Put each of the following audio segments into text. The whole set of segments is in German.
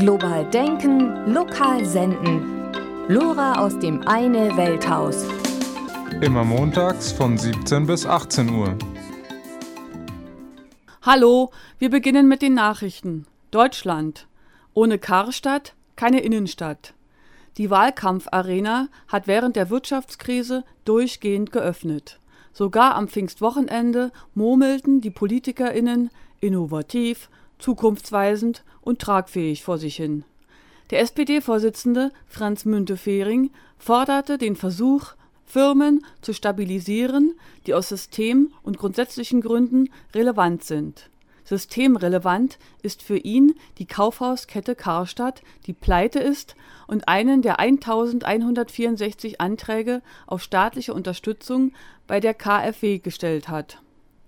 Global denken, lokal senden. Lora aus dem Eine Welthaus. Immer montags von 17 bis 18 Uhr. Hallo, wir beginnen mit den Nachrichten. Deutschland. Ohne Karstadt keine Innenstadt. Die Wahlkampfarena hat während der Wirtschaftskrise durchgehend geöffnet. Sogar am Pfingstwochenende murmelten die PolitikerInnen innovativ, zukunftsweisend und tragfähig vor sich hin. Der SPD-Vorsitzende Franz Müntefering forderte den Versuch, Firmen zu stabilisieren, die aus System- und grundsätzlichen Gründen relevant sind. Systemrelevant ist für ihn die Kaufhauskette Karstadt, die pleite ist und einen der 1164 Anträge auf staatliche Unterstützung bei der KfW gestellt hat.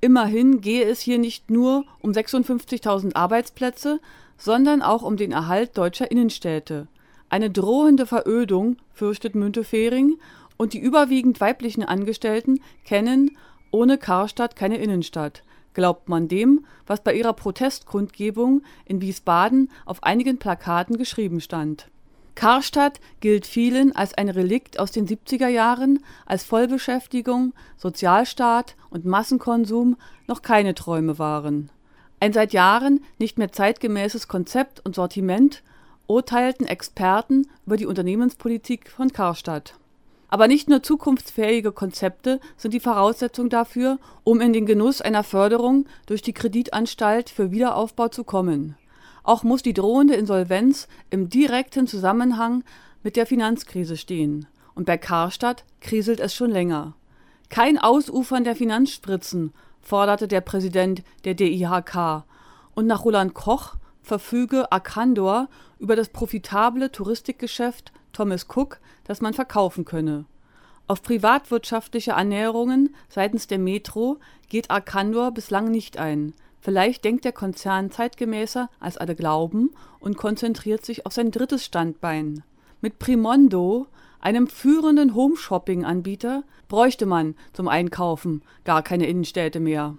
Immerhin gehe es hier nicht nur um 56.000 Arbeitsplätze, sondern auch um den Erhalt deutscher Innenstädte. Eine drohende Verödung, fürchtet Müntefering, und die überwiegend weiblichen Angestellten kennen ohne Karstadt keine Innenstadt. Glaubt man dem, was bei ihrer Protestkundgebung in Wiesbaden auf einigen Plakaten geschrieben stand. Karstadt gilt vielen als ein Relikt aus den 70er Jahren, als Vollbeschäftigung, Sozialstaat und Massenkonsum noch keine Träume waren. Ein seit Jahren nicht mehr zeitgemäßes Konzept und Sortiment urteilten Experten über die Unternehmenspolitik von Karstadt. Aber nicht nur zukunftsfähige Konzepte sind die Voraussetzung dafür, um in den Genuss einer Förderung durch die Kreditanstalt für Wiederaufbau zu kommen. Auch muss die drohende Insolvenz im direkten Zusammenhang mit der Finanzkrise stehen. Und bei Karstadt kriselt es schon länger. Kein Ausufern der Finanzspritzen, forderte der Präsident der DIHK. Und nach Roland Koch verfüge Arcandor über das profitable Touristikgeschäft Thomas Cook, das man verkaufen könne. Auf privatwirtschaftliche Annäherungen seitens der Metro geht Arcandor bislang nicht ein. Vielleicht denkt der Konzern zeitgemäßer, als alle glauben, und konzentriert sich auf sein drittes Standbein. Mit Primondo, einem führenden Home-Shopping-Anbieter, bräuchte man zum Einkaufen gar keine Innenstädte mehr.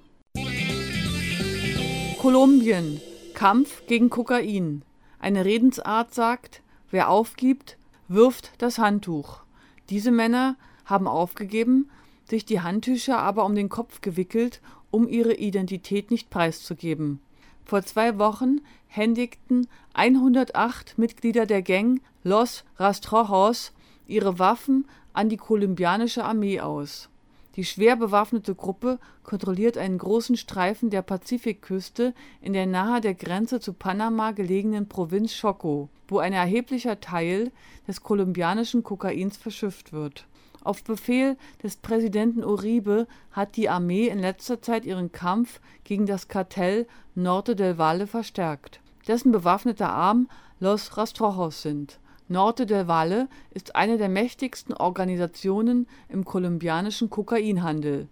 Kolumbien. Kampf gegen Kokain. Eine Redensart sagt, wer aufgibt, wirft das Handtuch. Diese Männer haben aufgegeben, sich die Handtücher aber um den Kopf gewickelt, um ihre Identität nicht preiszugeben. Vor zwei Wochen händigten 108 Mitglieder der Gang Los Rastrojos ihre Waffen an die kolumbianische Armee aus. Die schwer bewaffnete Gruppe kontrolliert einen großen Streifen der Pazifikküste in der nahe der Grenze zu Panama gelegenen Provinz Choco, wo ein erheblicher Teil des kolumbianischen Kokains verschifft wird. Auf Befehl des Präsidenten Uribe hat die Armee in letzter Zeit ihren Kampf gegen das Kartell Norte del Valle verstärkt, dessen bewaffneter Arm Los Rastrojos sind. Norte del Valle ist eine der mächtigsten Organisationen im kolumbianischen Kokainhandel.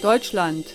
Deutschland.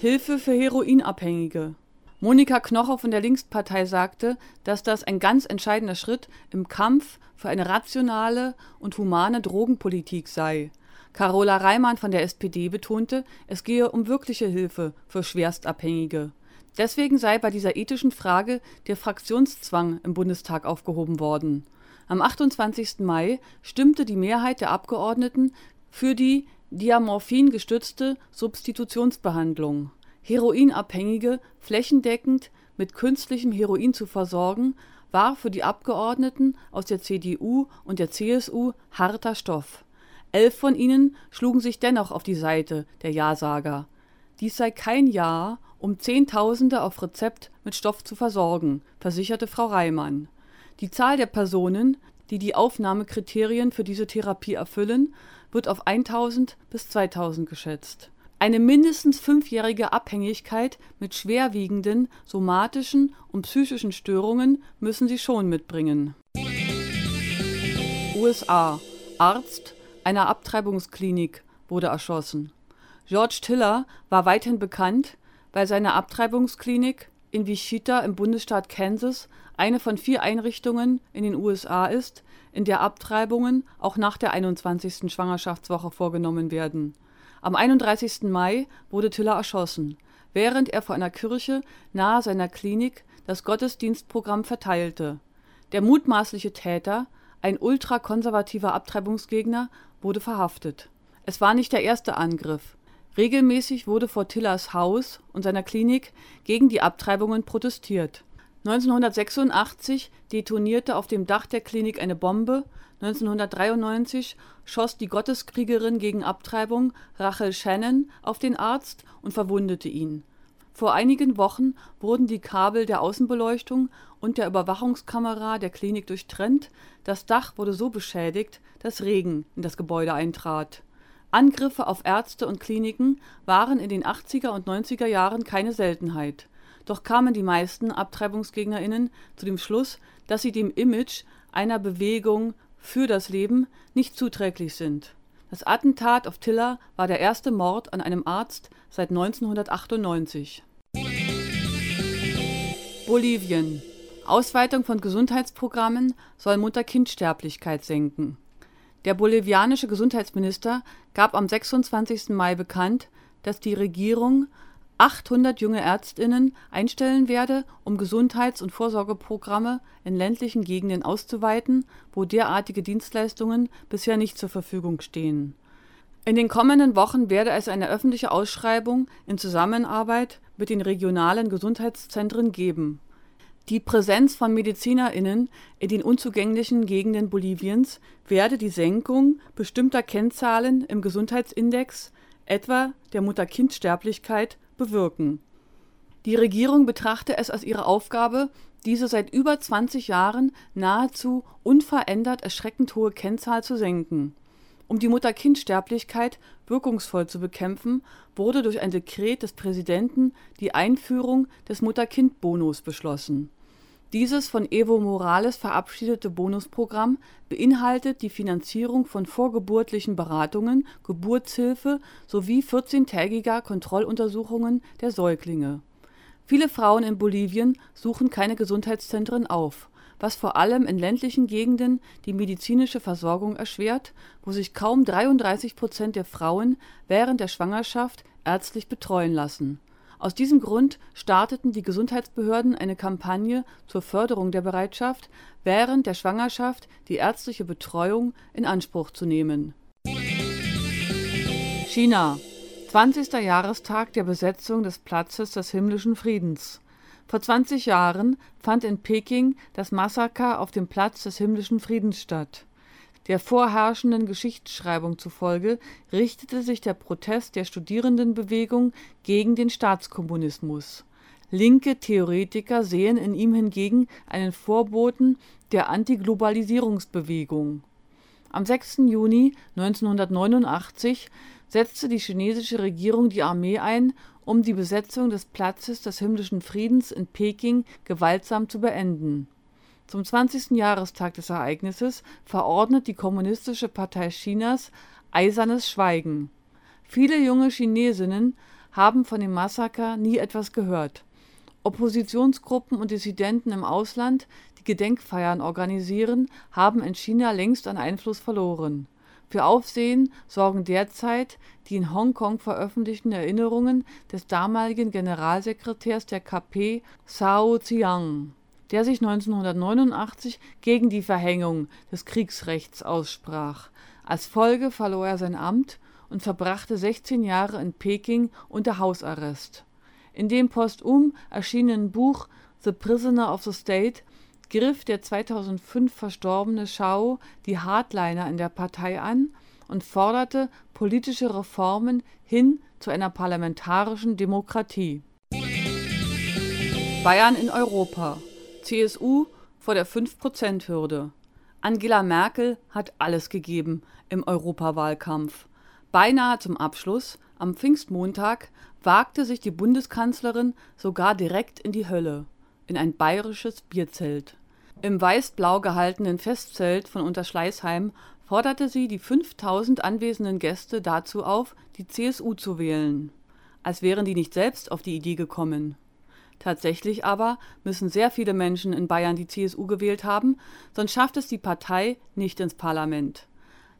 Hilfe für Heroinabhängige Monika Knocher von der Linkspartei sagte, dass das ein ganz entscheidender Schritt im Kampf für eine rationale und humane Drogenpolitik sei. Carola Reimann von der SPD betonte, es gehe um wirkliche Hilfe für Schwerstabhängige. Deswegen sei bei dieser ethischen Frage der Fraktionszwang im Bundestag aufgehoben worden. Am 28. Mai stimmte die Mehrheit der Abgeordneten für die Diamorphin gestützte Substitutionsbehandlung. Heroinabhängige flächendeckend mit künstlichem Heroin zu versorgen, war für die Abgeordneten aus der CDU und der CSU harter Stoff. Elf von ihnen schlugen sich dennoch auf die Seite der Ja-Sager. Dies sei kein Ja um Zehntausende auf Rezept mit Stoff zu versorgen, versicherte Frau Reimann. Die Zahl der Personen, die die Aufnahmekriterien für diese Therapie erfüllen, wird auf 1000 bis 2000 geschätzt. Eine mindestens fünfjährige Abhängigkeit mit schwerwiegenden somatischen und psychischen Störungen müssen sie schon mitbringen. USA. Arzt einer Abtreibungsklinik wurde erschossen. George Tiller war weithin bekannt weil seine Abtreibungsklinik in Wichita im Bundesstaat Kansas eine von vier Einrichtungen in den USA ist, in der Abtreibungen auch nach der 21. Schwangerschaftswoche vorgenommen werden. Am 31. Mai wurde Tiller erschossen. während er vor einer Kirche nahe seiner Klinik das Gottesdienstprogramm verteilte. Der mutmaßliche Täter, ein ultrakonservativer Abtreibungsgegner, wurde verhaftet. Es war nicht der erste Angriff. Regelmäßig wurde vor Tillers Haus und seiner Klinik gegen die Abtreibungen protestiert. 1986 detonierte auf dem Dach der Klinik eine Bombe, 1993 schoss die Gotteskriegerin gegen Abtreibung Rachel Shannon auf den Arzt und verwundete ihn. Vor einigen Wochen wurden die Kabel der Außenbeleuchtung und der Überwachungskamera der Klinik durchtrennt, das Dach wurde so beschädigt, dass Regen in das Gebäude eintrat. Angriffe auf Ärzte und Kliniken waren in den 80er und 90er Jahren keine Seltenheit. Doch kamen die meisten AbtreibungsgegnerInnen zu dem Schluss, dass sie dem Image einer Bewegung für das Leben nicht zuträglich sind. Das Attentat auf Tiller war der erste Mord an einem Arzt seit 1998. Bolivien. Ausweitung von Gesundheitsprogrammen soll Mutter-Kind-Sterblichkeit senken. Der bolivianische Gesundheitsminister gab am 26. Mai bekannt, dass die Regierung 800 junge Ärztinnen einstellen werde, um Gesundheits und Vorsorgeprogramme in ländlichen Gegenden auszuweiten, wo derartige Dienstleistungen bisher nicht zur Verfügung stehen. In den kommenden Wochen werde es eine öffentliche Ausschreibung in Zusammenarbeit mit den regionalen Gesundheitszentren geben. Die Präsenz von MedizinerInnen in den unzugänglichen Gegenden Boliviens werde die Senkung bestimmter Kennzahlen im Gesundheitsindex, etwa der Mutter-Kind-Sterblichkeit, bewirken. Die Regierung betrachte es als ihre Aufgabe, diese seit über 20 Jahren nahezu unverändert erschreckend hohe Kennzahl zu senken. Um die Mutter-Kind-Sterblichkeit wirkungsvoll zu bekämpfen, wurde durch ein Dekret des Präsidenten die Einführung des Mutter-Kind-Bonus beschlossen. Dieses von Evo Morales verabschiedete Bonusprogramm beinhaltet die Finanzierung von vorgeburtlichen Beratungen, Geburtshilfe sowie 14-tägiger Kontrolluntersuchungen der Säuglinge. Viele Frauen in Bolivien suchen keine Gesundheitszentren auf, was vor allem in ländlichen Gegenden die medizinische Versorgung erschwert, wo sich kaum 33 Prozent der Frauen während der Schwangerschaft ärztlich betreuen lassen aus diesem Grund starteten die Gesundheitsbehörden eine Kampagne zur Förderung der Bereitschaft, während der Schwangerschaft die ärztliche Betreuung in Anspruch zu nehmen. China 20. Jahrestag der Besetzung des Platzes des Himmlischen Friedens. Vor 20 Jahren fand in Peking das Massaker auf dem Platz des Himmlischen Friedens statt der vorherrschenden Geschichtsschreibung zufolge richtete sich der Protest der Studierendenbewegung gegen den Staatskommunismus. Linke Theoretiker sehen in ihm hingegen einen Vorboten der Antiglobalisierungsbewegung. Am 6. Juni 1989 setzte die chinesische Regierung die Armee ein, um die Besetzung des Platzes des Himmlischen Friedens in Peking gewaltsam zu beenden zum 20. Jahrestag des Ereignisses verordnet die Kommunistische Partei Chinas Eisernes Schweigen. Viele junge Chinesinnen haben von dem Massaker nie etwas gehört. Oppositionsgruppen und Dissidenten im Ausland, die Gedenkfeiern organisieren, haben in China längst an Einfluss verloren. Für Aufsehen sorgen derzeit die in Hongkong veröffentlichten Erinnerungen des damaligen Generalsekretärs der KP Zhao Ziyang der sich 1989 gegen die Verhängung des Kriegsrechts aussprach. Als Folge verlor er sein Amt und verbrachte 16 Jahre in Peking unter Hausarrest. In dem postum erschienenen Buch The Prisoner of the State griff der 2005 verstorbene Shao die Hardliner in der Partei an und forderte politische Reformen hin zu einer parlamentarischen Demokratie. Bayern in Europa CSU vor der 5-Prozent-Hürde. Angela Merkel hat alles gegeben im Europawahlkampf. Beinahe zum Abschluss, am Pfingstmontag, wagte sich die Bundeskanzlerin sogar direkt in die Hölle, in ein bayerisches Bierzelt. Im weiß-blau gehaltenen Festzelt von Unterschleißheim forderte sie die 5000 anwesenden Gäste dazu auf, die CSU zu wählen. Als wären die nicht selbst auf die Idee gekommen. Tatsächlich aber müssen sehr viele Menschen in Bayern die CSU gewählt haben, sonst schafft es die Partei nicht ins Parlament.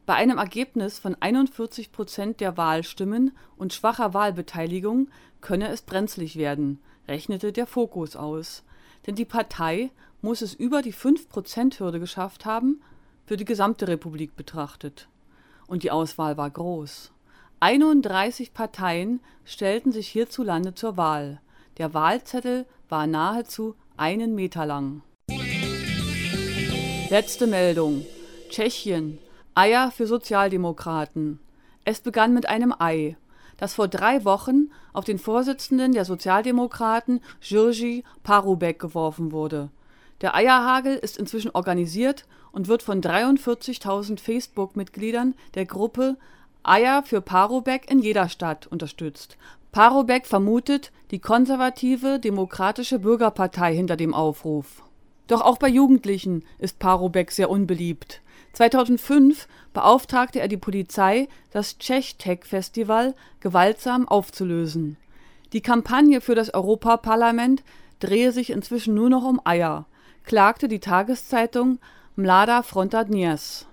Bei einem Ergebnis von 41 Prozent der Wahlstimmen und schwacher Wahlbeteiligung könne es brenzlig werden, rechnete der Fokus aus. Denn die Partei muss es über die 5-Prozent-Hürde geschafft haben, für die gesamte Republik betrachtet. Und die Auswahl war groß. 31 Parteien stellten sich hierzulande zur Wahl. Der Wahlzettel war nahezu einen Meter lang. Letzte Meldung. Tschechien. Eier für Sozialdemokraten. Es begann mit einem Ei, das vor drei Wochen auf den Vorsitzenden der Sozialdemokraten Jirji Parubek geworfen wurde. Der Eierhagel ist inzwischen organisiert und wird von 43.000 Facebook-Mitgliedern der Gruppe Eier für Parubek in jeder Stadt unterstützt. Parubek vermutet die konservative Demokratische Bürgerpartei hinter dem Aufruf. Doch auch bei Jugendlichen ist Parubek sehr unbeliebt. 2005 beauftragte er die Polizei, das Czech-Tech-Festival gewaltsam aufzulösen. Die Kampagne für das Europaparlament drehe sich inzwischen nur noch um Eier, klagte die Tageszeitung Mlada Fronta Dnes.